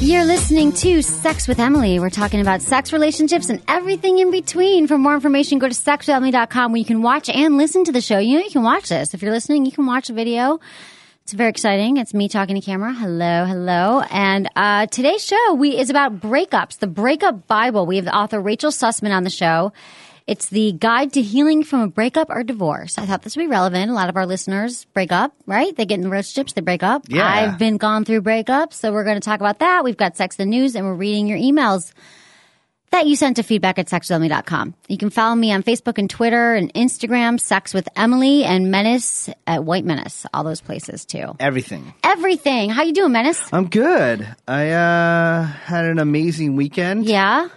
You're listening to Sex with Emily. We're talking about sex relationships and everything in between. For more information, go to sexwithemily.com where you can watch and listen to the show. You know, you can watch this. If you're listening, you can watch the video. It's very exciting. It's me talking to camera. Hello, hello. And uh, today's show we is about breakups, the breakup Bible. We have the author Rachel Sussman on the show. It's the guide to healing from a breakup or divorce. I thought this would be relevant. A lot of our listeners break up, right? They get in relationships, they break up. Yeah. I've been gone through breakups, so we're going to talk about that. We've got sex and news, and we're reading your emails that you sent to feedback at sexwithemily.com. You can follow me on Facebook and Twitter and Instagram, Sex with Emily and Menace at White Menace, all those places too. Everything. Everything. How you doing, Menace? I'm good. I uh, had an amazing weekend. Yeah,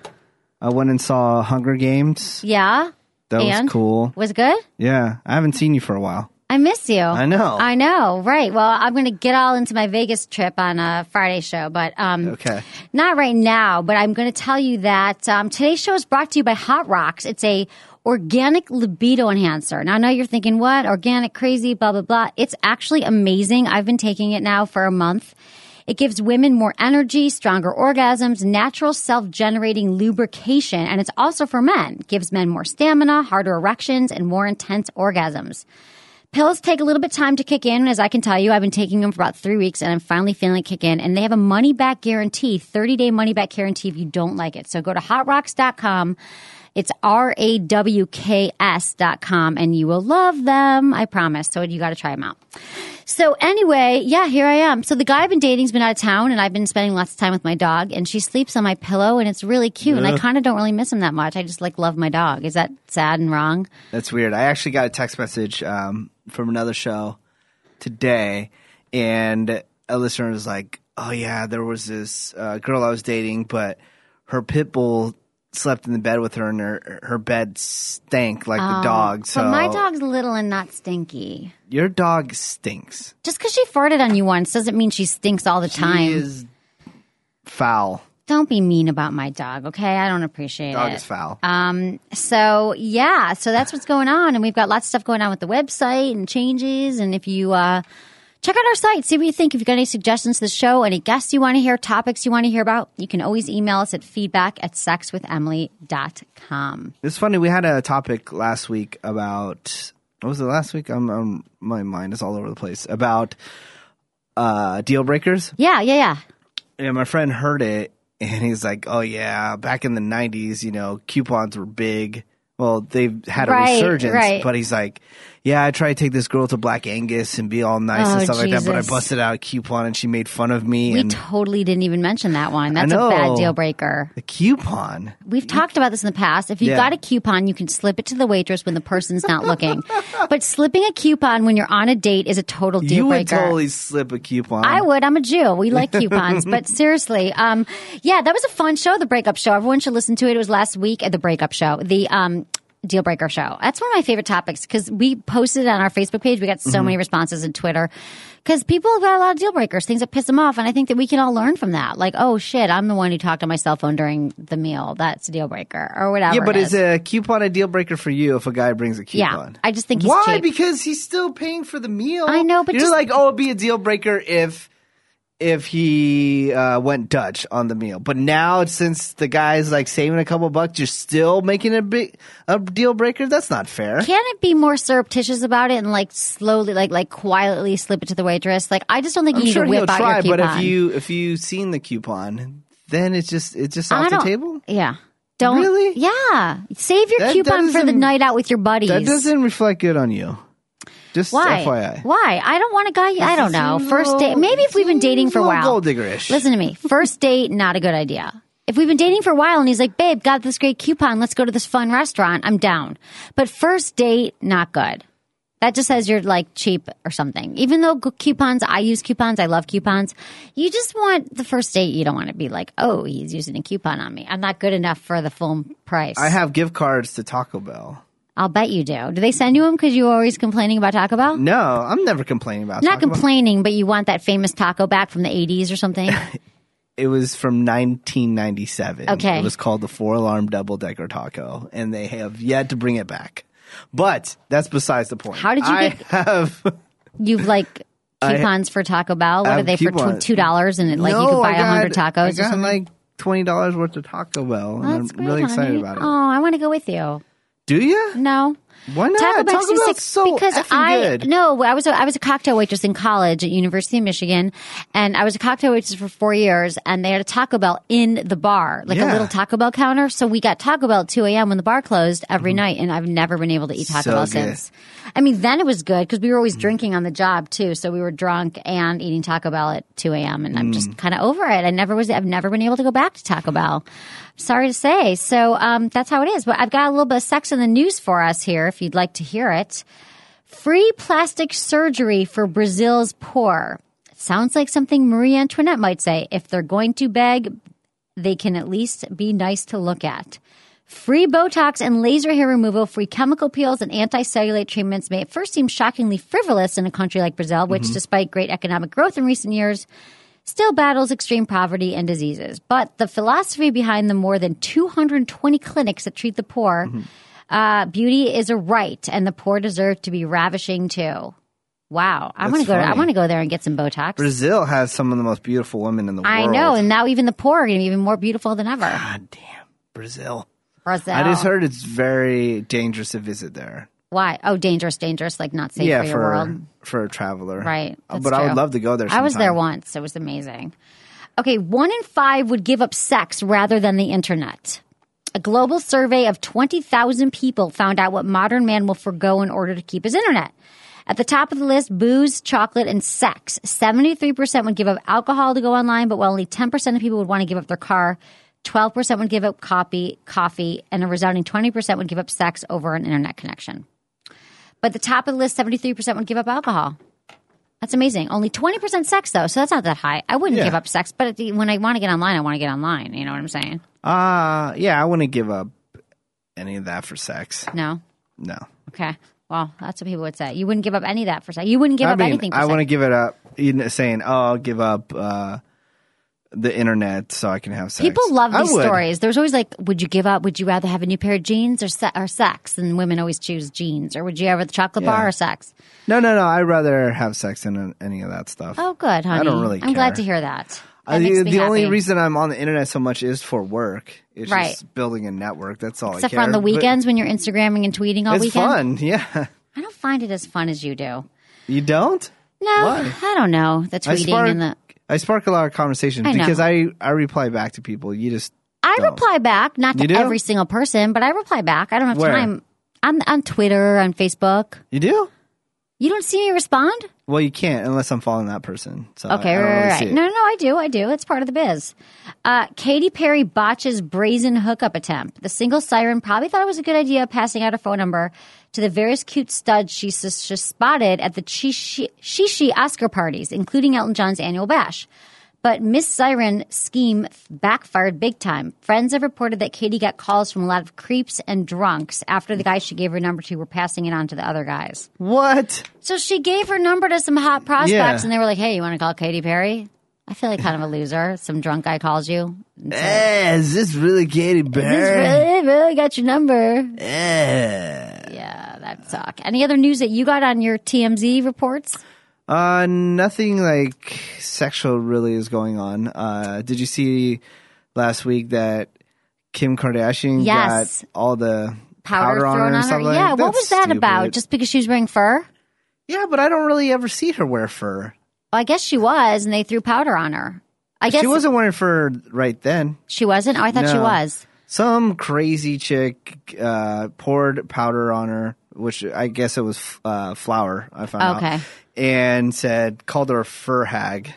I went and saw Hunger Games. yeah. That and? was cool. Was it good? Yeah, I haven't seen you for a while. I miss you. I know. I know. Right. Well, I'm going to get all into my Vegas trip on a Friday show, but um, Okay. not right now. But I'm going to tell you that um, today's show is brought to you by Hot Rawks. It's a organic libido enhancer. Now, I know you're thinking, what organic, crazy, blah blah blah. It's actually amazing. I've been taking it now for a month. It gives women more energy, stronger orgasms, natural self-generating lubrication, and it's also for men. It gives men more stamina, harder erections, and more intense orgasms. Pills take a little bit of time to kick in. As I can tell you, I've been taking them for about three weeks and I'm finally feeling it kick in. And they have a money back guarantee, 30 day money back guarantee if you don't like it. So go to hotrawks.com. It's R A W K S.com and you will love them. I promise. So you got to try them out. So anyway, yeah, here I am. So the guy I've been dating's been out of town and I've been spending lots of time with my dog and she sleeps on my pillow and it's really cute. And I kind of don't really miss him that much. I just like love my dog. Is that sad and wrong? That's weird. I actually got a text message um, from another show today, and a listener was like, "Oh yeah, there was this uh, girl I was dating, but her pit bull slept in the bed with her, and her her bed stank like the dog. So But my dog's little and not stinky. your dog stinks. Just because she farted on you once doesn't mean she stinks all the time. He is foul. Don't be mean about my dog, okay? I don't appreciate it. Dog is foul. Um, so yeah, so that's what's going on, and we've got lots of stuff going on with the website and changes. And if you uh, check out our site, see what you think. If you've got any suggestions to the show, any guests you want to hear, topics you want to hear about, you can always email us at feedback at sexwithemily.com. It's funny. We had a topic last week about what was it last week? I'm, I'm my mind is all over the place about uh, deal breakers. Yeah, yeah, yeah. And my friend heard it, and he's like, "Oh yeah, back in the '90s, you know, coupons were big. Well, they've had a Right, resurgence, right. but he's like." Yeah, I tried to take this girl to Black Angus and be all nice Oh, and stuff like that, but I busted out a coupon and she made fun of me. We and totally didn't even mention that one. That's a know. bad deal breaker. the coupon. We've talked about this in the past. If you've Yeah. got a coupon, you can slip it to the waitress when the person's not looking. but slipping a coupon when you're on a date is a total deal you would totally slip a coupon. I would. I'm a Jew. We like coupons. but seriously, um, yeah, that was a fun show, the breakup show. Everyone should listen to it. It was last week at the breakup show. The um, deal breaker show. That's one of my favorite topics because we posted it on our Facebook page. We got so Mm-hmm. many responses in Twitter because people have got a lot of deal breakers, things that piss them off. And I think that we can all learn from that. Like, oh shit, I'm the one who talked on my cell phone during the meal. That's a deal breaker or whatever. Yeah, but it is a coupon a deal breaker for you if a guy brings a coupon? Yeah. I just think he's why cheap. because he's still paying for the meal. I know, but you're just- like, oh, it'd be a deal breaker if if he uh, went Dutch on the meal. But now since the guy's like saving a couple bucks, you're still making a big a deal breaker. That's not fair. Can it be more surreptitious about it and like slowly, like like quietly slip it to the waitress? Like I just don't think you I'm need sure to whip out try, your but if you if you seen the coupon, then it's just it's just off the table. Yeah. Don't Really? Yeah. Save your That coupon for the night out with your buddies. That doesn't reflect good on you. Just Why? FYI. Why? I don't want a guy. I don't know. First date. Maybe if we've been dating for a a while. gold diggerish. Listen to me. First date, not a good idea. If we've been dating for a while and he's like, babe, got this great coupon. Let's go to this fun restaurant. I'm down. But first date, not good. That just says you're like cheap or something. Even though coupons, I use coupons. I love coupons. You just want the first date. You don't want to be like, oh, he's using a coupon on me. I'm not good enough for the full price. I have gift cards to Taco Bell. I'll bet you do. Do they send you them because you're always complaining about Taco Bell? No, I'm never complaining about. Not Taco Bell. Not complaining, but you want that famous taco back from the 80s or something. It was from 1997. Okay. It was called the Four Alarm Double Decker Taco, and they have yet to bring it back. But that's besides the point. How did you I get- have? You've like I- coupons for Taco Bell. What are have they for coupons. two dollars? And it, like you could buy a hundred tacos I or got something. like twenty dollars worth of Taco Bell, and That's I'm great, really excited honey. about it. Oh, I want to go with you. Do you? No. Why not? Taco Bell Taco Bell's 66 so because I good. no, I was a, I was a cocktail waitress in college at University of Michigan, and I was a cocktail waitress for four years. And they had a Taco Bell in the bar, like a little Taco Bell counter. So we got Taco Bell at two a.m. when the bar closed every night, and I've never been able to eat Taco. So Bell good. since. I mean, then it was good because we were always drinking on the job too. So we were drunk and eating Taco Bell at two a.m. And I'm Mm. just kind of over it. I never was. I've never been able to go back to Taco Bell. Sorry to say. So um, that's how it is. But I've got a little bit of sex in the news for us here, if you'd like to hear it. Free plastic surgery for Brazil's poor. Sounds like something Marie Antoinette might say. If they're going to beg, they can at least be nice to look at. Free Botox and laser hair removal, free chemical peels and anti-cellulite treatments may at first seem shockingly frivolous in a country like Brazil, which, mm-hmm. despite great economic growth in recent years, still battles extreme poverty and diseases. But the philosophy behind the more than 220 clinics that treat the poor, mm-hmm. Uh, beauty is a right, and the poor deserve to be ravishing too. Wow, I want to go. I want to go there and get some Botox. Brazil has some of the most beautiful women in the I world. I know, and now even the poor are going to be even more beautiful than ever. God damn, Brazil. Brazil. I just heard it's very dangerous to visit there. Why? Oh, dangerous, dangerous, like not safe yeah, for your for world. for a traveler. Right. Uh, but I would love to go there. I was there once. It was amazing. Okay, one in five would give up sex rather than the internet. A global survey of 20,000 people found out what modern man will forego in order to keep his internet. At the top of the list, booze, chocolate, and sex. 73% would give up alcohol to go online, but while only 10% of people would want to give up their car, 12% would give up coffee, coffee, and a resounding 20% would give up sex over an internet connection. But at the top of the list, 73% would give up alcohol. That's amazing. Only 20% sex, though, so that's not that high. I wouldn't Yeah. give up sex, but when I want to get online, I want to get online. You know what I'm saying? Uh yeah, I wouldn't give up any of that for sex. No? No. Okay. Well, that's what people would say. You wouldn't give up any of that for sex. You wouldn't give I up mean, anything for I want to give it up. You know, saying, "Oh, I'll give up uh, the internet so I can have sex." People love I these would. stories. There's always like, would you give up? Would you rather have a new pair of jeans or, se- or sex? And women always choose jeans. Or would you ever the chocolate bar or sex? No, no, no. I'd rather have sex than any of that stuff. Oh, good, honey. I don't really I'm glad care. to hear that. That Uh, the only happy. reason I'm on the internet so much is for work. It's Right. just building a network. That's all. Except I for on the But weekends when you're Instagramming and tweeting all it's weekend. fun. Yeah. I don't find it as fun as you do. You don't? No, Why? I don't know. The I tweeting spark, and the. I spark a lot of conversations I because I I reply back to people. You just I don't. reply back, not to every single person, but I reply back. I don't have Where? time. On on Twitter, on Facebook. you do. You don't see me respond? Well, you can't unless I'm following that person. So Okay, I, I right, really right, it. No, no, I do, I do. It's part of the biz. Uh, Katy Perry botches brazen hookup attempt. The single siren probably thought it was a good idea passing out her phone number to the various cute studs she s- just spotted at the Shishi Oscar parties, including Elton John's annual bash. But Miss Siren scheme backfired big time. Friends have reported that Katy got calls from a lot of creeps and drunks after the guys she gave her number to were passing it on to the other guys. What? So she gave her number to some hot prospects, Yeah. and they were like, "Hey, you want to call Katy Perry?" I feel like kind of a loser. Some drunk guy calls you. says, Eh, is this really Katy "This Perry? really, really got your number. Eh. Yeah, that suck. Any other news that you got on your TMZ reports? Uh, nothing like sexual really is going on. Uh, did you see last week that Kim Kardashian Yes. got all the Powder, powder, on her and on her. stuff like yeah, what was that about? Just because she was wearing fur? yeah, but I don't really ever see her wear fur. Well, I guess she was, and they threw powder on her. I guess She wasn't wearing fur right then. She wasn't. Oh, I thought she No. was. Some crazy chick uh, poured powder on her, which I guess it was uh, flour. I found out. Okay. And said called her a fur hag.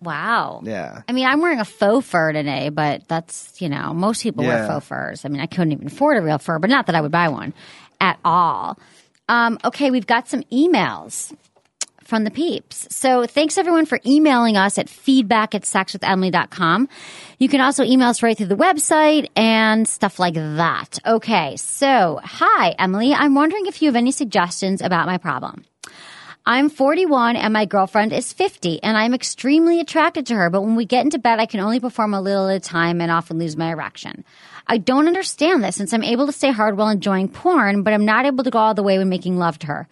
Wow. Yeah. I mean, I'm wearing a faux fur today, but that's, you know, most people wear faux furs. I mean, I couldn't even afford a real fur, but not that I would buy one at all. Um, okay, we've got some emails from the peeps. So thanks everyone for emailing us at feedback at sexwithemily.com. You can also email us right through the website and stuff like that. Okay, so hi, Emily. I'm wondering if you have any suggestions about my problem. I'm 41 and my girlfriend is 50 and I'm extremely attracted to her, but when we get into bed, I can only perform a little at a time and often lose my erection. I don't understand this since I'm able to stay hard while enjoying porn, but I'm not able to go all the way when making love to her.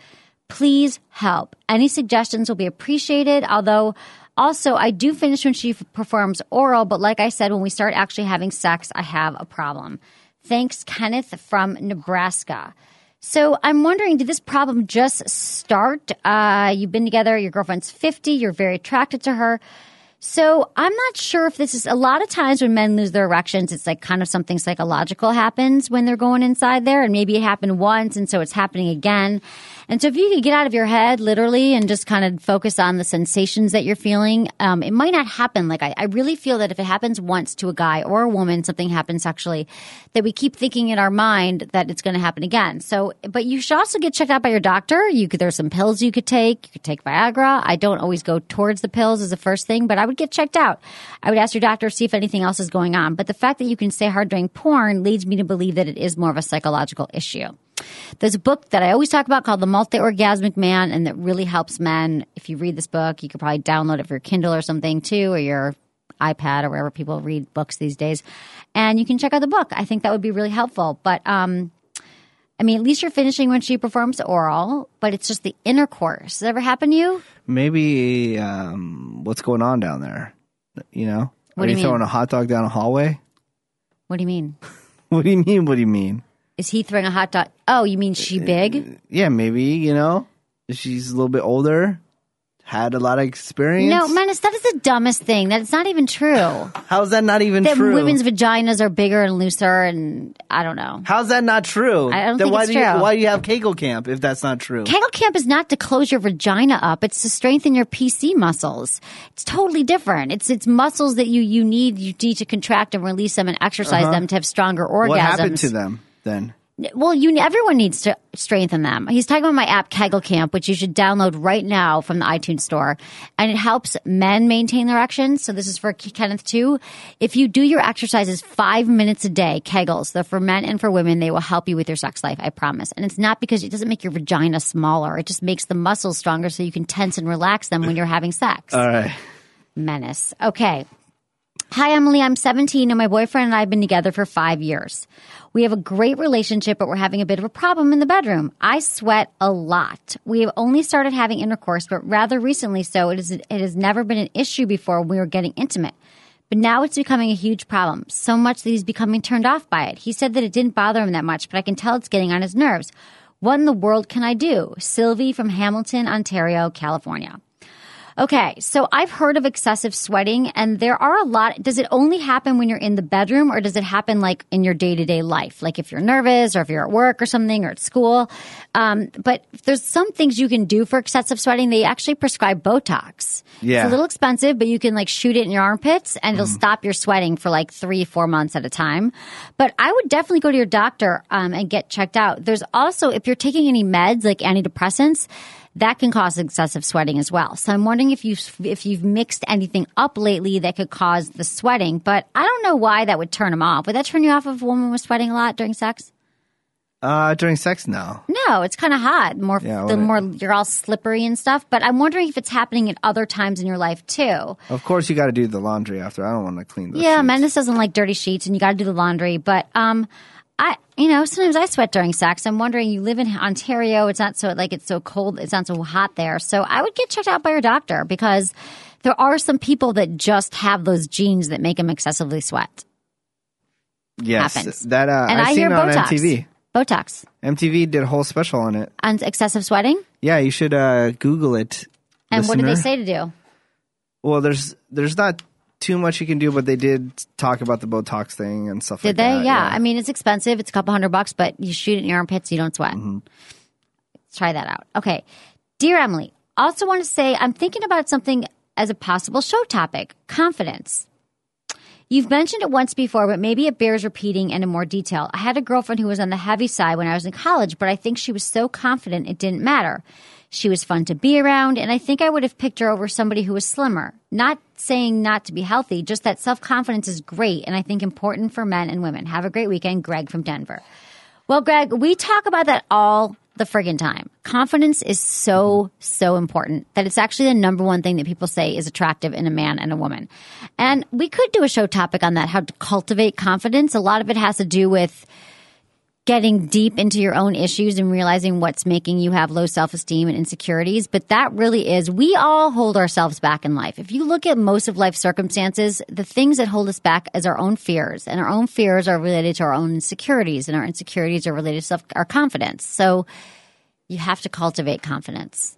Please help. Any suggestions will be appreciated, although also I do finish when she performs oral, but like I said, when we start actually having sex, I have a problem. Thanks, Kenneth from Nebraska. So I'm wondering, did this problem just start? Uh, you've been together, your girlfriend's 50, you're very attracted to her. So I'm not sure if this is a lot of times when men lose their erections, it's like kind of something psychological happens when they're going inside there. And maybe it happened once and so it's happening again. And so if you could get out of your head literally and just kind of focus on the sensations that you're feeling, um, it might not happen. Like I, I really feel that if it happens once to a guy or a woman, something happens sexually, that we keep thinking in our mind that it's going to happen again. So, but you should also get checked out by your doctor. You could, there's some pills you could take. You could take Viagra. I don't always go towards the pills as the first thing, but I would get checked out. I would ask your doctor, to see if anything else is going on. But the fact that you can stay hard during porn leads me to believe that it is more of a psychological issue. There's a book that I always talk about called The Multi Orgasmic Man, and that really helps men. If you read this book, you could probably download it for your Kindle or something too, or your iPad or wherever people read books these days. And you can check out the book. I think that would be really helpful. But, um, I mean, at least you're finishing when she performs oral, but it's just the intercourse. Has that ever happened to you? Maybe um, what's going on down there? You know, What are do you you throwing a hot dog down a hallway? What do you mean? What do you mean? What do you mean? Is he throwing a hot dog? Oh, you mean she big? Yeah, maybe you know, she's a little bit older, had a lot of experience. No, Menace, that is the dumbest thing. That's not even true. how's that not even that true? women's vaginas are bigger and looser, and I don't know. How's that not true? I don't then think why it's do you true. why do you have Kegel camp if that's not true? Kegel camp is not to close your vagina up; it's to strengthen your PC muscles. It's totally different. It's it's muscles that you you need you need to contract and release them and exercise them to have stronger orgasms. Uh-huh. what happened to them then? Well, you everyone needs to strengthen them. He's talking about my app Kegel Camp, which you should download right now from the iTunes store, and it helps men maintain their erections. So this is for Kenneth too. If you do your exercises five minutes a day, Kegels, they're for men and for women. They will help you with your sex life. I promise. And it's not because it doesn't make your vagina smaller. It just makes the muscles stronger, so you can tense and relax them when you're having sex. All right. Menace. Okay. Hi, Emily. I'm 17 and my boyfriend and I have been together for five years. We have a great relationship, but we're having a bit of a problem in the bedroom. I sweat a lot. We have only started having intercourse, but rather recently so. It, is, it has never been an issue before we were getting intimate. But now it's becoming a huge problem, so much that he's becoming turned off by it. He said that it didn't bother him that much, but I can tell it's getting on his nerves. What in the world can I do? Sylvie from Hamilton, Ontario, California. Okay, so I've heard of excessive sweating, and there are a lot. Does it only happen when you're in the bedroom, or does it happen like in your day to day life? Like if you're nervous, or if you're at work or something, or at school? Um, but there's some things you can do for excessive sweating. They actually prescribe Botox. Yeah. It's a little expensive, but you can like shoot it in your armpits, and it'll stop your sweating for like three, four months at a time. But I would definitely go to your doctor um, and get checked out. There's also if you're taking any meds like antidepressants that can cause excessive sweating as well. So I'm wondering if you if you've mixed anything up lately that could cause the sweating. But I don't know why that would turn them off. Would that turn you off if a woman was sweating a lot during sex? Uh, during sex, no. No, it's kind of hot. More Yeah, the more you're all slippery and stuff. But I'm wondering if it's happening at other times in your life too. Of course, you got to do the laundry after. I don't want to clean those. Yeah, sheets. Menace doesn't like dirty sheets, and you got to do the laundry. But um, I, you know, sometimes I sweat during sex. I'm wondering. You live in Ontario. It's not so like it's so cold. It's not so hot there. So I would get checked out by your doctor because there are some people that just have those genes that make them excessively sweat. yes, happens. that uh, and I've I seen hear Botox. MTV. Botox MTV did a whole special on it. On excessive sweating. Yeah, you should uh, Google it. And what do they say to do? Well, there's there's not too much you can do, but they did talk about the Botox thing and stuff. Did like they? that. yeah. I mean, it's expensive. It's a couple hundred bucks, but you shoot it in your armpits, you don't sweat. Mm-hmm. Let's try that out. Okay. Dear Emily, also want to say I'm thinking about something as a possible show topic confidence. You've mentioned it once before, but maybe it bears repeating and in more detail. I had a girlfriend who was on the heavy side when I was in college, but I think she was so confident it didn't matter. She was fun to be around, and I think I would have picked her over somebody who was slimmer. Not saying not to be healthy, just that self confidence is great and I think important for men and women. Have a great weekend, Greg from Denver. Well, Greg, we talk about that all the friggin' time. Confidence is so, so important that it's actually the number one thing that people say is attractive in a man and a woman. And we could do a show topic on that, how to cultivate confidence. A lot of it has to do with getting deep into your own issues and realizing what's making you have low self esteem and insecurities. But that really is, we all hold ourselves back in life. If you look at most of life circumstances, the things that hold us back is our own fears. And our own fears are related to our own insecurities, and our insecurities are related to self, our confidence. So you have to cultivate confidence.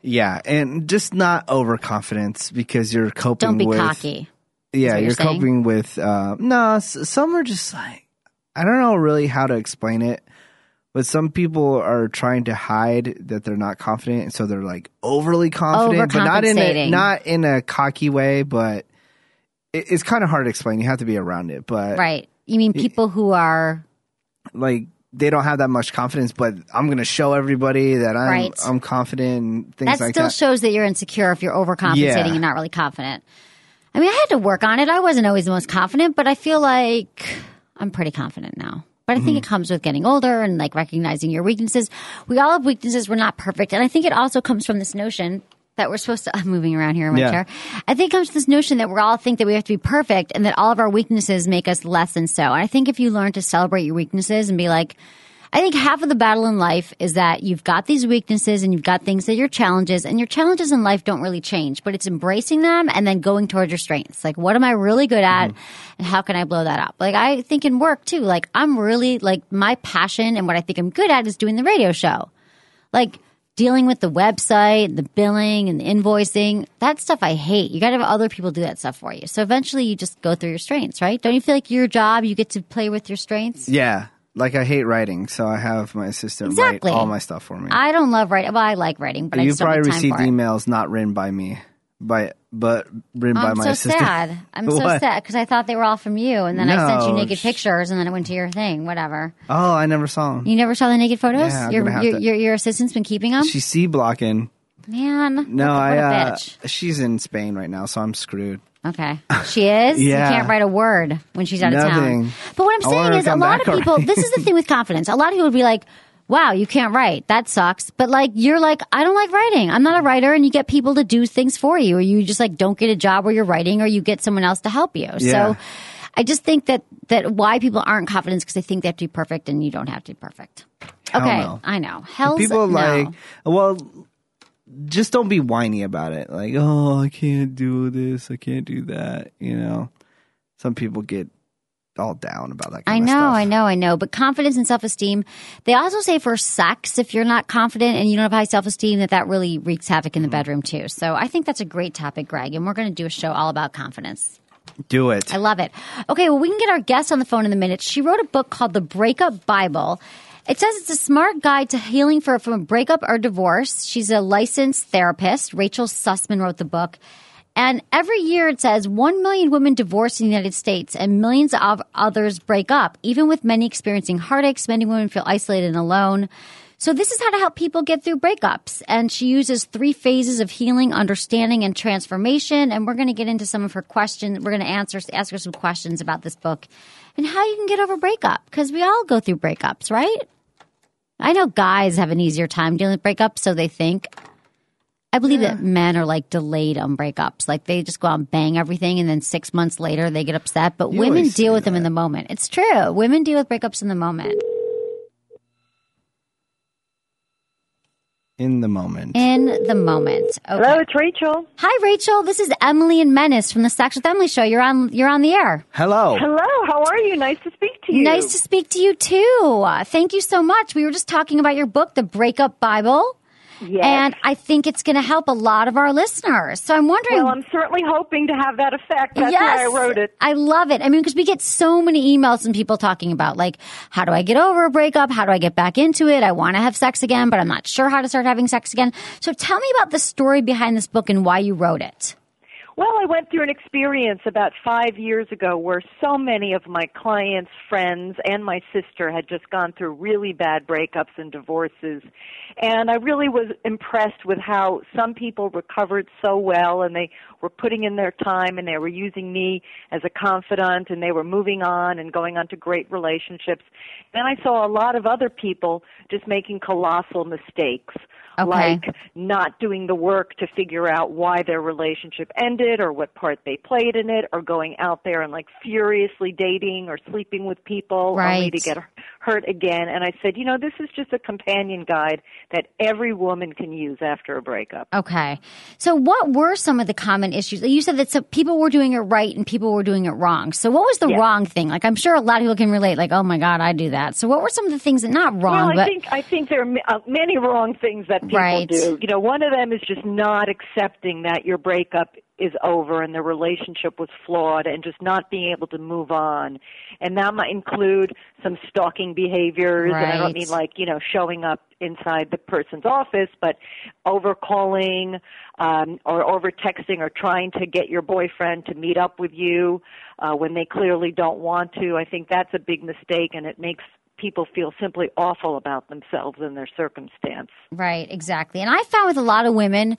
Yeah, and just not overconfidence because you're coping Don't be with cocky. Yeah, you're, you're coping with uh no, some are just like I don't know really how to explain it. But some people are trying to hide that they're not confident, and so they're like overly confident, but not in a not in a cocky way. But it, it's kind of hard to explain. You have to be around it. But Right. You mean people who are like they don't have that much confidence, but I'm going to show everybody that I'm Right. I'm confident and things that like still that. shows that you're insecure if you're overcompensating Yeah. and not really confident. I mean, I had to work on it. I wasn't always the most confident, but I feel like I'm pretty confident now. But I think Mm-hmm. it comes with getting older and like recognizing your weaknesses. We all have weaknesses. We're not perfect. And I think it also comes from this notion that we're supposed to, I'm moving around here in my Yeah. chair. I think it comes from this notion that we all think that we have to be perfect and that all of our weaknesses make us less than so. And I think if you learn to celebrate your weaknesses and be like, I think half of the battle in life is that you've got these weaknesses and you've got things that are your challenges and your challenges in life don't really change, but it's embracing them and then going towards your strengths. Like, what am I really good at mm-hmm. and how can I blow that up? Like, I think in work too, like I'm really like my passion and what I think I'm good at is doing the radio show. Like dealing with the website, the billing and the invoicing, that stuff I hate. You got to have other people do that stuff for you. So eventually you just go through your strengths, right? Don't you feel like your job, you get to play with your strengths? yeah, like I hate writing, so I have my assistant Exactly. write all my stuff for me. I don't love writing. Well, I like writing, but I you just don't probably received emails not written by me, by but written by I'm my so assistant. sad. I'm so sad because I thought they were all from you, and then I sent you naked pictures, and then it went to your thing. Whatever. Oh, I never saw them. You never saw the naked photos. Yeah, your, your, your your assistant's been keeping them. She's C blocking. Man, No, what, I. what Uh, she's in Spain right now, so I'm screwed. Okay, she is. Yeah. You can't write a word when she's out of town. But what I'm I saying is, a lot of people. this is the thing with confidence. A lot of people would be like. Wow, you can't write. That sucks. But like, you're like, I don't like writing. I'm not a writer. And you get people to do things for you, or you just like don't get a job where you're writing, or you get someone else to help you. Yeah. So I just think that, that why people aren't confident because they think they have to be perfect and you don't have to be perfect. Okay. no. I know. Hell's People no. like, well, just don't be whiny about it. Like, oh, I can't do this, I can't do that. You know, some people get all down about that. Kind I of know, stuff. I know, I know. But confidence and self esteem, they also say for sex, if you're not confident and you don't have high self esteem, that that really wreaks havoc in the mm-hmm. bedroom too. So I think that's a great topic, Greg. And we're going to do a show all about confidence. Do it. I love it. Okay, well, we can get our guest on the phone in a minute. She wrote a book called The Breakup Bible. It says it's a smart guide to healing for, from a breakup or divorce. She's a licensed therapist. Rachel Sussman wrote the book. And every year it says 1 million women divorce in the United States and millions of others break up. Even with many experiencing heartaches, many women feel isolated and alone. So this is how to help people get through breakups. And she uses three phases of healing, understanding, and transformation. And we're going to get into some of her questions. We're going to answer, ask her some questions about this book and how you can get over breakup because we all go through breakups, right? I know guys have an easier time dealing with breakups, so they think. I believe that men are like delayed on breakups. Like they just go out and bang everything and then six months later they get upset. But You women deal with them in the moment. It's true. Women deal with breakups in the moment. In the moment. In the moment. Okay. Hello, it's Rachel. Hi, Rachel. This is Emily and Menace from the Sex with Emily show. You're on. You're on the air. Hello. Hello, how are you? Nice to speak to you. Nice to speak to you too. Uh, Thank you so much. We were just talking about your book, The Breakup Bible, Yes. and I think it's going to help a lot of our listeners. So I'm wondering. well, I'm certainly hoping to have that effect. That's yes, why I wrote it. I love it. I mean, because we get so many emails from people talking about like, how do I get over a breakup? How do I get back into it? I want to have sex again, but I'm not sure how to start having sex again. So tell me about the story behind this book and why you wrote it. Well, I went through an experience about five years ago where so many of my clients, friends, and my sister had just gone through really bad breakups and divorces. And I really was impressed with how some people recovered so well and they were putting in their time and they were using me as a confidant and they were moving on and going on to great relationships. Then I saw a lot of other people just making colossal mistakes. Okay. Like not doing the work to figure out why their relationship ended or what part they played in it or going out there and like furiously dating or sleeping with people only to get hurt again. And I said, you know, this is just a companion guide that every woman can use after a breakup. Okay. So, what were some of the common issues? You said that some people were doing it right and people were doing it wrong. So, what was the Yeah. wrong thing? Like, I'm sure a lot of people can relate. Like, oh my god, I do that. So, what were some of the things that not wrong, Well, I but think I think there are uh, many wrong things that people Right. do. You know, one of them is just not accepting that your breakup is over and the relationship was flawed and just not being able to move on. And that might include some stalking behaviors and I don't mean like, you know, showing up inside the person's office, but over calling um or over texting or trying to get your boyfriend to meet up with you uh when they clearly don't want to. I think that's a big mistake and it makes people feel simply awful about themselves and their circumstance. Right, exactly. And I found with a lot of women,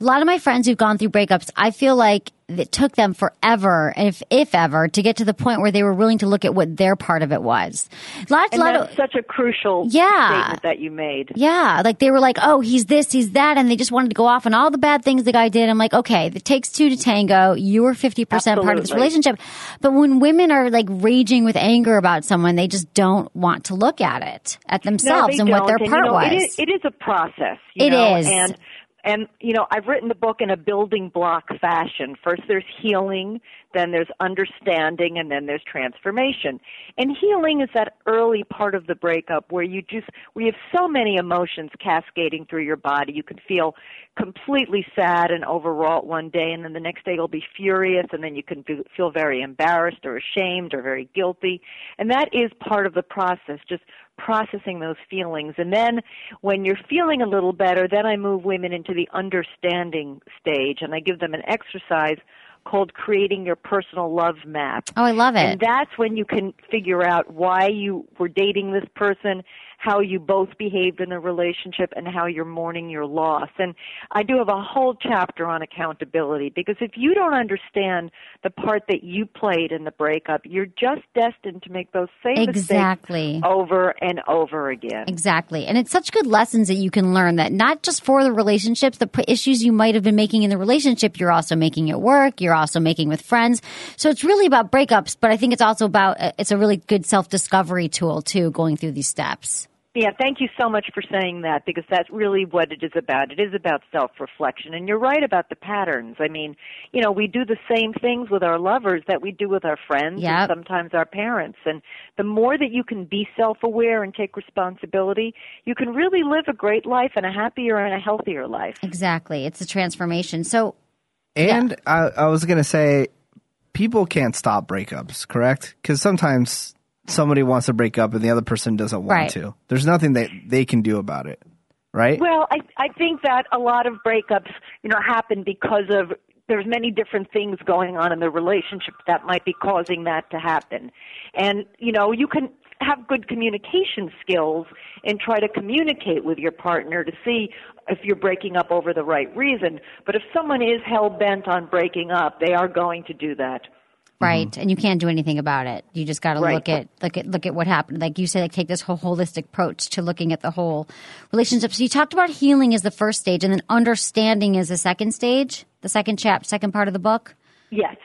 a lot of my friends who've gone through breakups, I feel like it took them forever, if if ever, to get to the point where they were willing to look at what their part of it was. Lots, And lot that's of such a crucial Yeah. statement that you made. yeah, like they were like, oh, he's this, he's that, and they just wanted to go off on all the bad things the guy did. I'm like, okay, it takes two to tango. You were 50% part of this relationship. But when women are like raging with anger about someone, they just don't want to look at it, at themselves no, and they what their don't. part and, you know, was. It is, it is a process. You It know, is. And and you know, I've written the book in a building block fashion. First, there's healing, then there's understanding, and then there's transformation. And healing is that early part of the breakup where you just we have so many emotions cascading through your body. You can feel completely sad and overwrought one day, and then the next day you'll be furious, and then you can feel very embarrassed or ashamed or very guilty. And that is part of the process. Just processing those feelings. And then when you're feeling a little better, then I move women into the understanding stage and I give them an exercise called creating your personal love map. oh, I love it. And that's when you can figure out why you were dating this person, how you both behaved in the relationship, and how you're mourning your loss. And I do have a whole chapter on accountability because if you don't understand the part that you played in the breakup, you're just destined to make those same Exactly. mistakes over and over again. Exactly. And it's such good lessons that you can learn that not just for the relationships, the issues you might have been making in the relationship, you're also making at work, you're also making with friends. So it's really about breakups, but I think it's also about, uh, it's a really good self discovery tool too, going through these steps. Yeah, thank you so much for saying that because that's really what it is about. It is about self-reflection. And you're right about the patterns. I mean, you know, we do the same things with our lovers that we do with our friends Yep. and sometimes our parents. And the more that you can be self-aware and take responsibility, you can really live a great life and a happier and a healthier life. Exactly. It's a transformation. So And I, I was gonna say, people can't stop breakups, correct? Because sometimes somebody wants to break up and the other person doesn't want Right. to. There's nothing that they can do about it, right? Well, I I think that a lot of breakups, you know, happen because of there's many different things going on in the relationship that might be causing that to happen. And, you know, you can have good communication skills and try to communicate with your partner to see if you're breaking up over the right reason. But if someone is hell bent on breaking up, they are going to do that. Right, and you can't do anything about it. You just got to Right. look at look at look at what happened. Like you said, like take this whole holistic approach to looking at the whole relationship. So you talked about healing as the first stage, and then understanding is the second stage, the second chap, second part of the book. Yes.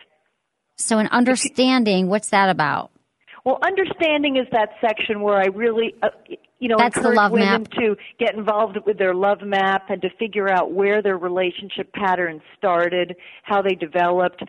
So in understanding, what's that about? Well, understanding is that section where I really, uh, you know, That's the encourage love women map. to get involved with their love map and to figure out where their relationship patterns started, how they developed,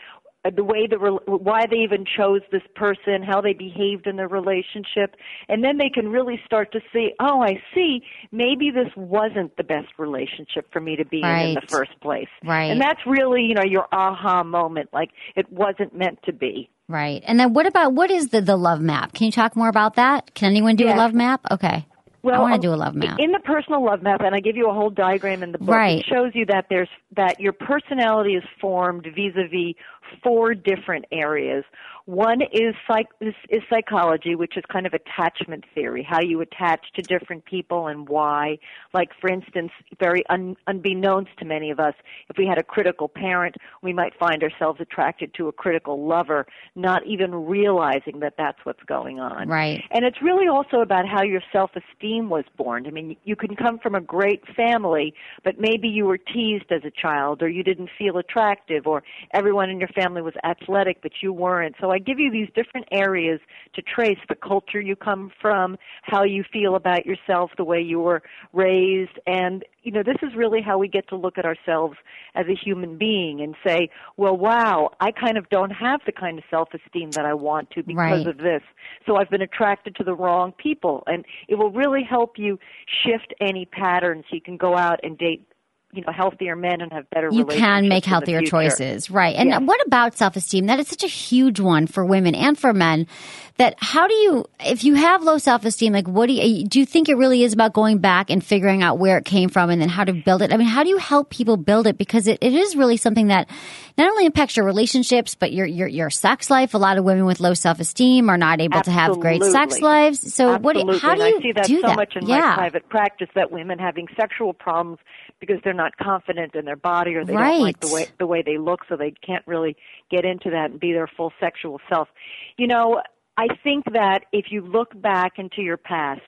the way the why they even chose this person, how they behaved in their relationship, and then they can really start to see, oh, I see, maybe this wasn't the best relationship for me to be in in the first place. Right. And that's really, you know, your aha moment, like it wasn't meant to be. Right, and then what about what is the the love map? Can you talk more about that? Can anyone do a love map? Okay, Well, I want um, to do a love map. In the personal love map, and I give you a whole diagram in the book, Right. it shows you that there's that your personality is formed vis-a-vis four different areas. One is, psych, is, is psychology, which is kind of attachment theory, how you attach to different people and why. Like, for instance, very un, unbeknownst to many of us, if we had a critical parent, we might find ourselves attracted to a critical lover, not even realizing that that's what's going on. Right. And it's really also about how your self-esteem was born. I mean, you can come from a great family, but maybe you were teased as a child or you didn't feel attractive or everyone in your family was athletic but you weren't. So I give you these different areas to trace the culture you come from, how you feel about yourself, the way you were raised, and you know, this is really how we get to look at ourselves as a human being and say, well, wow, I kind of don't have the kind of self-esteem that I want to because Right. of this. So I've been attracted to the wrong people. And it will really help you shift any patterns. You can go out and date, you know, healthier men and have better you can make healthier choices. Right. And Yes. what about self-esteem? That is such a huge one for women and for men that how do you if you have low self-esteem like what do you do you think it really is about going back and figuring out where it came from and then how to build it? I mean how do you help people build it? Because it, it is really something that not only impacts your relationships but your your your sex life. A lot of women with low self-esteem are not able to have great sex lives. So what do you, how do and you I see that do so that? much in yeah. my private practice that women having sexual problems because they're not confident in their body or they don't like the way the way they look so they can't really get into that and be their full sexual self. You know, I think that if you look back into your past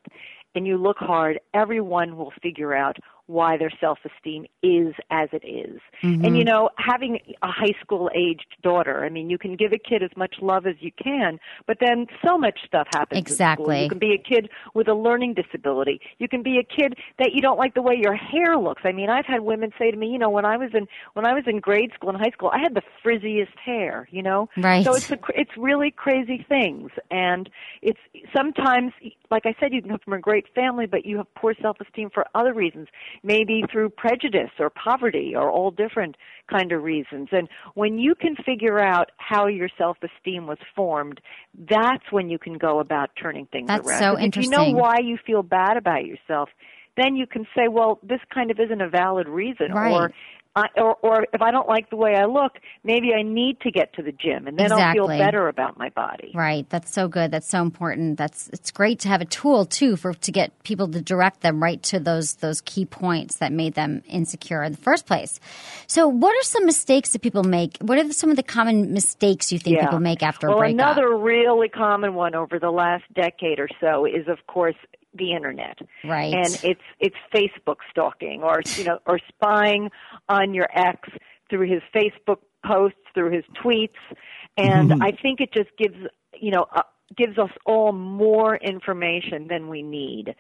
and you look hard, everyone will figure out why their self-esteem is as it is. Mm-hmm. And you know, having a high school aged daughter, I mean, you can give a kid as much love as you can, but then so much stuff happens. Exactly. You can be a kid with a learning disability. You can be a kid that you don't like the way your hair looks. I mean, I've had women say to me, you know, when I was in when I was in grade school and high school, I had the frizziest hair, you know. Right. So it's a, it's really crazy things, and it's sometimes, like I said, you can come from a great family, but you have poor self-esteem for other reasons, maybe through prejudice or poverty or all different kind of reasons. And when you can figure out how your self-esteem was formed, that's when you can go about turning things That's around. so 'Cause If you know why you feel bad about yourself, then you can say, well, this kind of isn't a valid reason, Right. or I, or, or if I don't like the way I look, maybe I need to get to the gym, and then I'll feel better about my body. Right. That's so good. That's so important. That's it's great to have a tool too for to get people to direct them right to those those key points that made them insecure in the first place. So, what are some mistakes that people make? What are some of the common mistakes you think Yeah. people make after well, a breakup? another really common one over the last decade or so is, of course, the internet. Right. And it's it's Facebook stalking, or you know, or spying on your ex through his Facebook posts, through his tweets, and I think it just gives you know. Uh, gives us all more information than we need.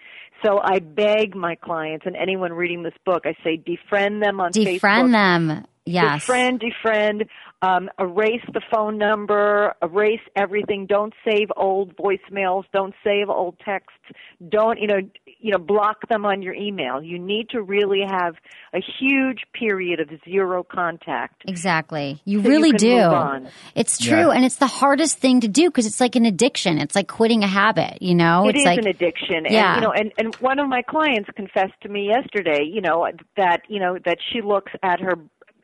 So I beg my clients and anyone reading this book, I say defriend them on Facebook. Defriend them. Yes. Defriend, defriend, um, erase the phone number, erase everything. Don't save old voicemails. Don't save old texts. Don't, you know, you know, block them on your email. You need to really have a huge period of zero contact. Exactly. You So you really can do. move on. It's true, Yeah. and it's the hardest thing to do because it's like an addiction. It's like quitting a habit. You know, It it's is like an addiction, and Yeah. you know, and and one of my clients confessed to me yesterday, you know, that you know that she looks at her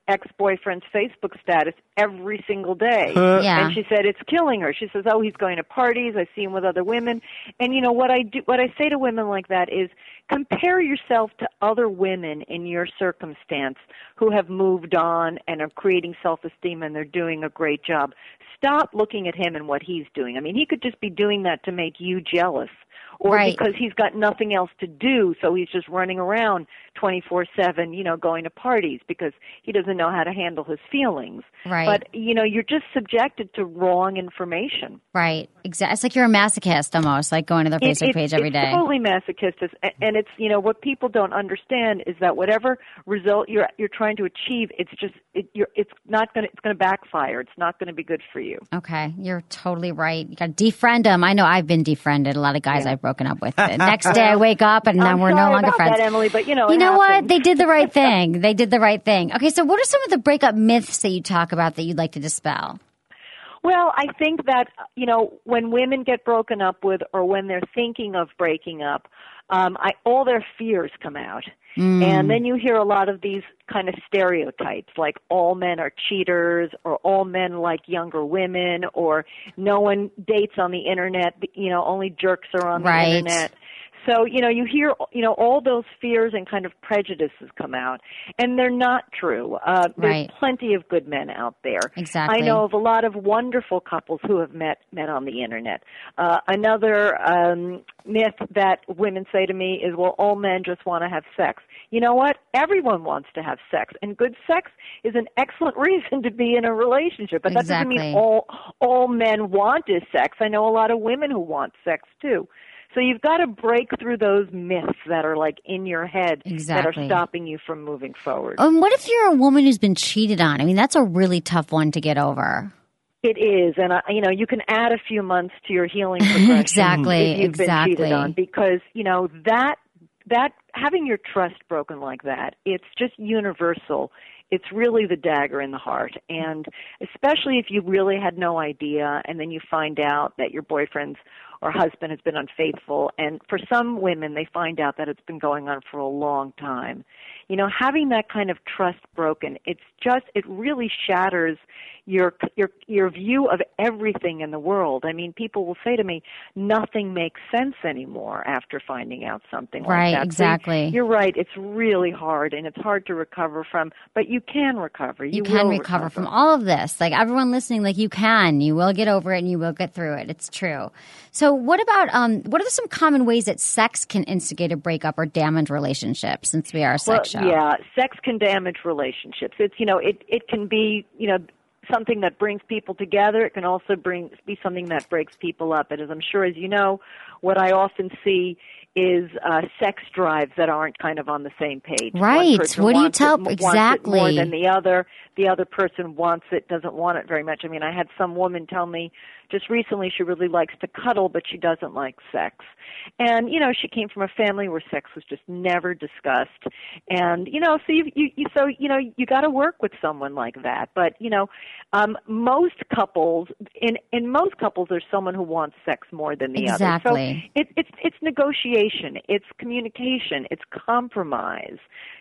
ex-boyfriend's Facebook status every single day. Yeah. And she said it's killing her. She says, "Oh, he's going to parties. I see him with other women." And you know what I do what I say to women like that is compare yourself to other women in your circumstance who have moved on and are creating self-esteem and they're doing a great job. Stop looking at him and what he's doing. I mean, he could just be doing that to make you jealous or Right. because he's got nothing else to do, so he's just running around 24/7, you know, going to parties because he doesn't know how to handle his feelings. Right. But, you know, you're just subjected to wrong information. right. Exactly. It's like you're a masochist almost, like going to their Facebook it- page every it's day. totally masochistic, a- and it's you know what people don't understand is that whatever result you're you're trying to achieve, it's just it, you're it's not going to it's going to backfire. It's not going to be good for you. Okay, you're totally right. You got to defriend them. I know I've been defriended. A lot of guys I've broken up with. The next day I wake up and then we're no longer about friends. that, Emily, but you know you know what? They did the right thing. They did the right thing. Okay, so what are some of the breakup myths that you talk about that you'd like to dispel? Well, I think that you know when women get broken up with, or when they're thinking of breaking up, um, I, all their fears come out. Mm. And then you hear a lot of these kind of stereotypes, like all men are cheaters, or all men like younger women, or no one dates on the internet. You know, only jerks are on Right. the internet. So you know, you hear you know all those fears and kind of prejudices come out, and they're not true. Uh, there's Right. plenty of good men out there. Exactly. I know of a lot of wonderful couples who have met met on the internet. Uh, another um, myth that women say to me is, "Well, all men just want to have sex." You know what? Everyone wants to have sex, and good sex is an excellent reason to be in a relationship. But that doesn't mean all all men want is sex. I know a lot of women who want sex too. So you've got to break through those myths that are like in your head that are stopping you from moving forward. And what if you're a woman who's been cheated on? I mean, that's a really tough one to get over. It is, and I, you know, you can add a few months to your healing progression Exactly, if you've been exactly. cheated on, because you know that that having your trust broken like that, it's just universal. It's really the dagger in the heart, and especially if you really had no idea, and then you find out that your boyfriend's or husband has been unfaithful, and for some women, they find out that it's been going on for a long time. You know, having that kind of trust broken, it's just it really shatters your your your view of everything in the world. I mean, people will say to me, "Nothing makes sense anymore after finding out something Right, like that." So exactly. you're right. It's really hard, and it's hard to recover from. But you can recover. You, You, can will recover, from all of this. Like everyone listening, like you can. You will get over it and you will get through it. It's true. So what about um what are some common ways that sex can instigate a breakup or damage relationships since we are a sex well, show? Yeah, sex can damage relationships. It's you know it it can be you know something that brings people together. It can also bring be something that breaks people up. And as I'm sure as you know, what I often see is uh, sex drives that aren't kind of on the same page. Right. What do you tell- it exactly. more than the other? The other person wants it, doesn't want it very much. I mean, I had some woman tell me just recently she really likes to cuddle, but she doesn't like sex. And you know, she came from a family where sex was just never discussed. And you know, so you, you, you so you know, you got to work with someone like that. But you know, um, most couples in in most couples, there's someone who wants sex more than the other. Exactly. So it, it's it's negotiation, it's communication, it's compromise,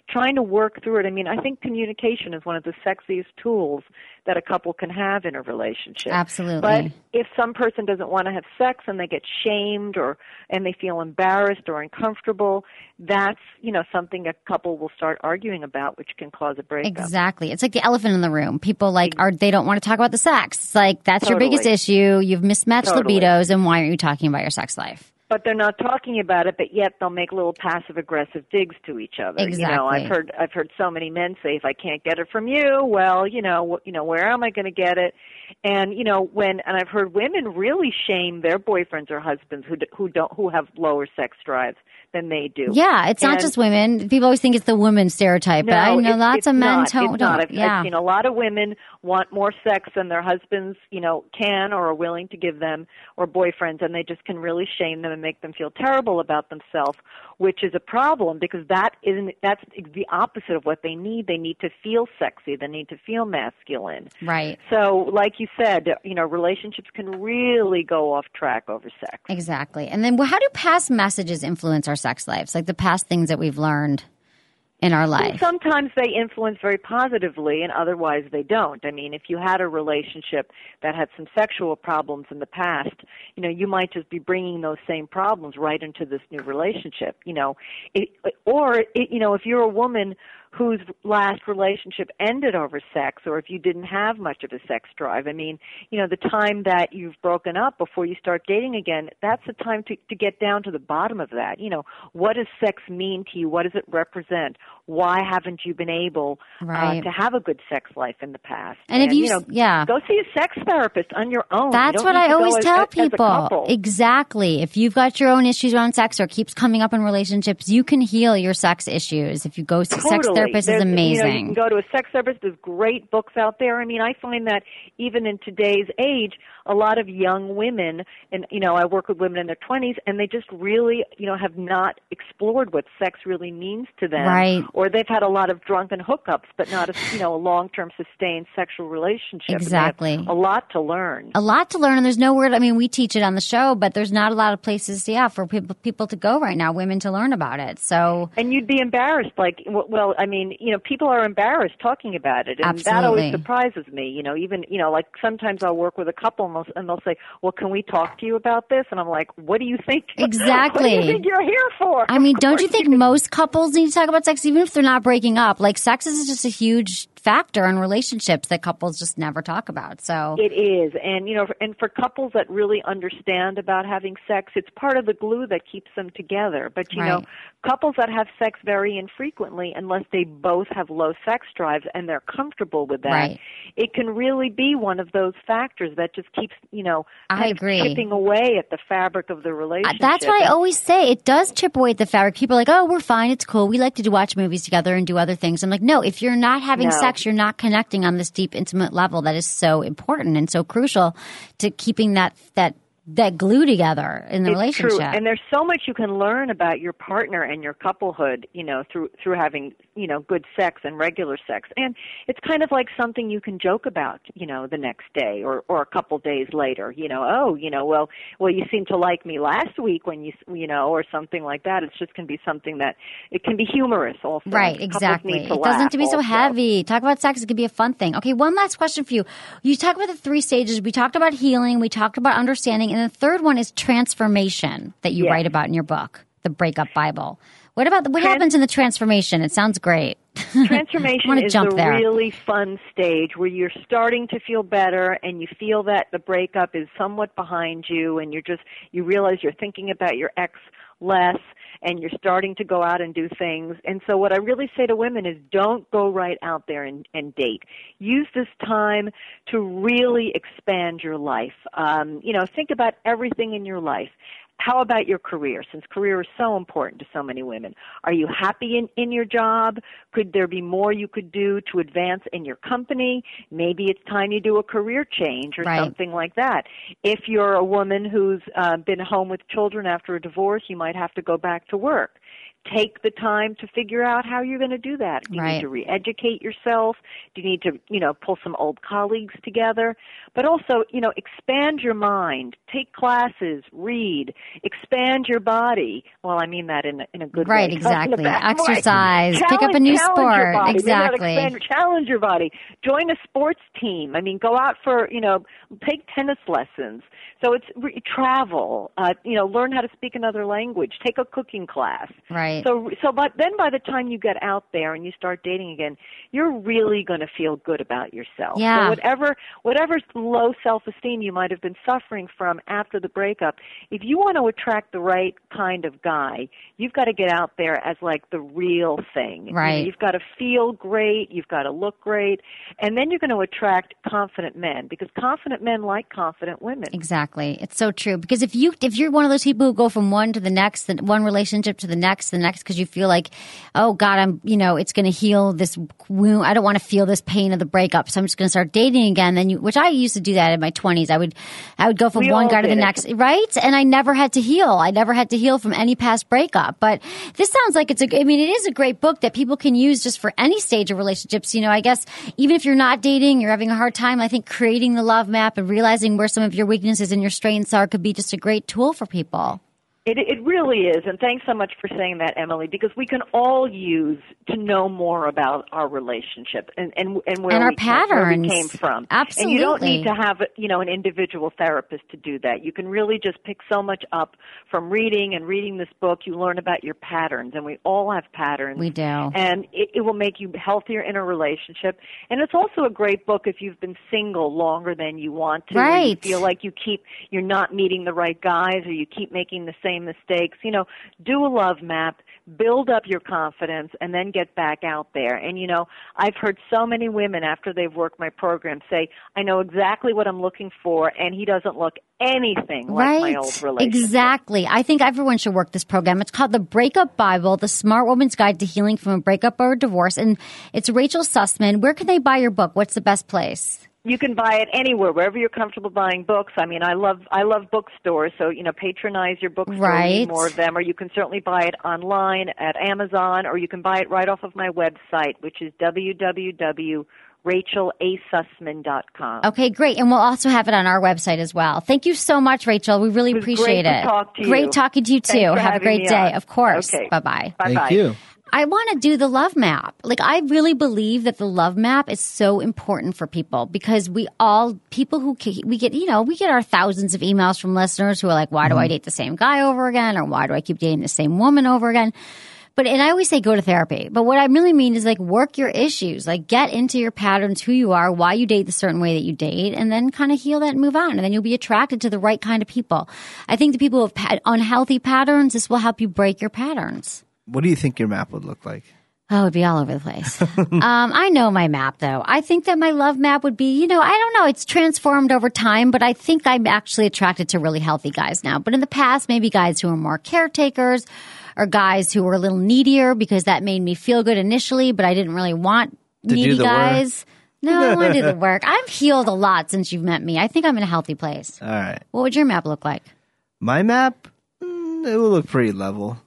trying to work through it. I mean, I think communication is one of the sexiest tools that a couple can have in a relationship. Absolutely. But if some person doesn't want to have sex and they get shamed or and they feel embarrassed or uncomfortable, that's you know something a couple will start arguing about, which can cause a breakup. Exactly. It's like the elephant in the room. People like are they don't want to talk about the sex. It's like that's your biggest issue. You've mismatched Totally. libidos and why aren't you talking about your sex life? But they're not talking about it but yet they'll make little passive aggressive digs to each other. You know Exactly. i've heard i've heard so many men say if i can't get it from you well you know wh- you know where am i going to get it? And you know when and i've heard women really shame their boyfriends or husbands who d- who don't who have lower sex drives than they do Yeah, it's not just women. People always think it's the women stereotype, but I know it's- lots it's of men don't. Not. I've, yeah. I've seen a lot of women want more sex than their husbands, you know, can or are willing to give them, or boyfriends, and they just can really shame them and make them feel terrible about themselves, which is a problem because that isn't. That's the opposite of what they need. They need to feel sexy. They need to feel masculine. right. So, like you said, you know, relationships can really go off track over sex. Exactly. And then, well, how do past messages influence our sex lives? Like the past things that we've learned in our life. sometimes they influence very positively, and otherwise they don't. I mean, if you had a relationship that had some sexual problems in the past, you know, you might just be bringing those same problems right into this new relationship. You know, it, or it, you know, if you're a woman whose last relationship ended over sex, or if you didn't have much of a sex drive, I mean, you know, the time that you've broken up before you start dating again, that's the time to to get down to the bottom of that. You know, what does sex mean to you? What does it represent? Why haven't you been able Right. uh, to have a good sex life in the past? And if you- you know, yeah. go see a sex therapist on your own. That's what I always as- tell as- as people. couple. Exactly. If you've got your own issues around sex or keeps coming up in relationships, you can heal your sex issues. If you go see sex Totally. therapist is amazing. You, know, you can go to a sex therapist. There's great books out there. I mean, I find that even in today's age, a lot of young women, and you know, I work with women in their 20s, and they just really, you know, have not explored what sex really means to them, Right. Or they've had a lot of drunken hookups, but not a you know a long term sustained sexual relationship. And they have Exactly. a lot to learn. a lot to learn and there's no word i mean we teach it on the show but there's not a lot of places yeah for people people to go right now women to learn about it so And you'd be embarrassed, like, well, I mean, you know, people are embarrassed talking about it, and that always surprises me. You know, even, you know, like sometimes I'll work with a couple and they'll, and they'll say, "Well, can we talk to you about this?" And I'm like, "What do you think? Exactly, what do you think you're here for?" I mean, don't you think most couples need to talk about sex, even if they're not breaking up? Like, sex is just a huge factor in relationships that couples just never talk about. So, It is, and you know, and for couples that really understand about having sex, it's part of the glue that keeps them together. But you know, couples that have sex very infrequently, unless they both have low sex drives and they're comfortable with that, Right. it can really be one of those factors that just keeps you know I agree. chipping away at the fabric of the relationship. that's what I always say. It does chip away at the fabric. People are like, oh, we're fine. It's cool. We like to do watch movies together and do other things. I'm like, no, if you're not having No. sex, you're not connecting on this deep, intimate level that is so important and so crucial to keeping that, that, that glue together in the it's relationship. True. And there's so much you can learn about your partner and your couplehood, you know, through through having, you know, good sex and regular sex. And it's kind of like something you can joke about, you know, the next day or or a couple days later, you know, oh, you know, well, well you seemed to like me last week when you you know, or something like that. It's just can be something that it can be humorous also. Right, exactly. It doesn't have to be laugh so heavy. Talk about sex. It could be a fun thing. Okay, one last question for you. You talk about the three stages. We talked about healing. We talked about understanding. And the third one is transformation that you Yes. write about in your book, The Breakup Bible. What about what Trans- happens in the transformation? It sounds great. transformation is jump the there. really fun stage where you're starting to feel better and you feel that the breakup is somewhat behind you and you're just you realize you're thinking about your ex less and you're starting to go out and do things and so what i really say to women is don't go right out there and, and date use this time to really expand your life um, you know think about everything in your life how about your career? Since career is so important to so many women are you happy in, in your job? Could there be more you could do to advance in your company? Maybe it's time you do a career change or Right. something like that. If you're a woman who's uh, been home with children after a divorce you might have to go back to work take the time to figure out how you're going to do that. Do you Right. need to re-educate yourself? Do you need to, you know, pull some old colleagues together? But also, you know, expand your mind, take classes, read, expand your body. Well, I mean that in a, in a good Right, way. a exactly. way. Exercise, pick up a new sport. body. Maybe not Exactly. expand- challenge your body. Join a sports team. I mean, go out for, you know, take tennis lessons. So it's re- travel, uh, you know, learn how to speak another language, take a cooking class. Right. So, so, but then by the time you get out there and you start dating again, you're really going to feel good about yourself. Yeah. So whatever, whatever low self-esteem you might have been suffering from after the breakup, if you want to attract the right kind of guy, you've got to get out there as like the real thing. You know, Right. you've got to feel great. You've got to look great, and then you're going to attract confident men because confident men like confident women. Exactly. It's so true. Because if you if you're one of those people who go from one to the next, one relationship to the next, the next, because you feel like, oh God, I'm you know, it's going to heal this wound. I don't want to feel this pain of the breakup, so I'm just going to start dating again. Then you, which I used to do that in my 20s. I would I would go from We one guy to the it. next, right? And I never had to heal. I never had to heal from any past breakup. But this sounds like it's a. I mean, it is a great book that people can use just for any stage of relationships. You know, I guess even if you're not dating, you're having a hard time. I think creating the love map and realizing where some of your weaknesses and your strengths are could be just a great tool for people. It, it really is, and thanks so much for saying that, Emily, because we can all use to know more about our relationship and and, and where And our we came, where we patterns. came from. Absolutely, And you don't need to have you know an individual therapist to do that. You can really just pick so much up from reading and reading this book. You learn about your patterns, and we all have patterns. We do. and it, it will make you healthier in a relationship. And it's also a great book if you've been single longer than you want to. or you Right. feel like you keep you're not meeting the right guys or you keep making the same mistakes. You know, do a love map, build up your confidence, and then get back out there. And you know, I've heard so many women after they've worked my program say, "I know exactly what I'm looking for, and he doesn't look anything like right. my old relationship." Exactly. I think everyone should work this program. It's called the Breakup Bible, the Smart Woman's Guide to Healing from a Breakup or a Divorce. And it's Rachel Sussman. Where can they buy your book? What's the best place? You can buy it anywhere, wherever you're comfortable buying books. I mean, I love I love bookstores, so you know, patronize your bookstore, Right. need more of them, or you can certainly buy it online at Amazon, or you can buy it right off of my website, which is www.rachelasussman.com. Okay, great. And we'll also have it on our website as well. Thank you so much, Rachel. We really It appreciate great to it. talk to you. Great talking to you too. Have a great day. on. Of course. Okay. Bye bye. Bye Thank you. I want to do the love map. Like, I really believe that the love map is so important for people because we all, people who, we get, you know, we get our thousands of emails from listeners who are like, why do I mm-hmm. date the same guy over again? Or why do I keep dating the same woman over again? But, and I always say go to therapy. But what I really mean is like work your issues, like get into your patterns, who you are, why you date the certain way that you date, and then kind of heal that and move on. And then you'll be attracted to the right kind of people. I think the people who have unhealthy patterns, this will help you break your patterns. What do you think your map would look like? Oh, it'd be all over the place. um, I know my map though. I think that my love map would be, you know, I don't know. It's transformed over time, but I think I'm actually attracted to really healthy guys now. But in the past, maybe guys who are more caretakers or guys who were a little needier because that made me feel good initially, but I didn't really want To needy the work. guys. No, I want to do the work. I've healed a lot since you've met me. I think I'm in a healthy place. All right. What would your map look like? My map, mm, it will look pretty level.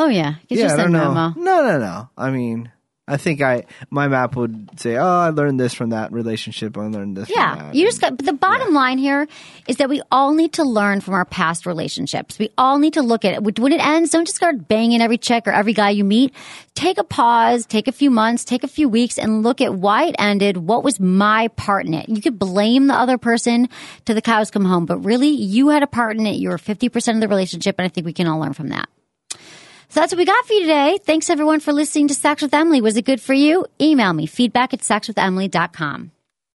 Oh yeah, you yeah, just I don't know. No, no, no. I mean, I think I my map would say, "Oh, I learned this from that relationship. I learned this." from Yeah, that. you just got. But the bottom line here is that we all need to learn from our past relationships. We all need to look at it when it ends. Don't just start banging every chick or every guy you meet. Take a pause, take a few months, take a few weeks, and look at why it ended. What was my part in it? You could blame the other person to the cows come home, but really, you had a part in it. You were fifty percent of the relationship, and I think we can all learn from that. So that's what we got for you today. Thanks everyone for listening to Sex with Emily. Was it good for you? Email me feedback at sexwithemily.com.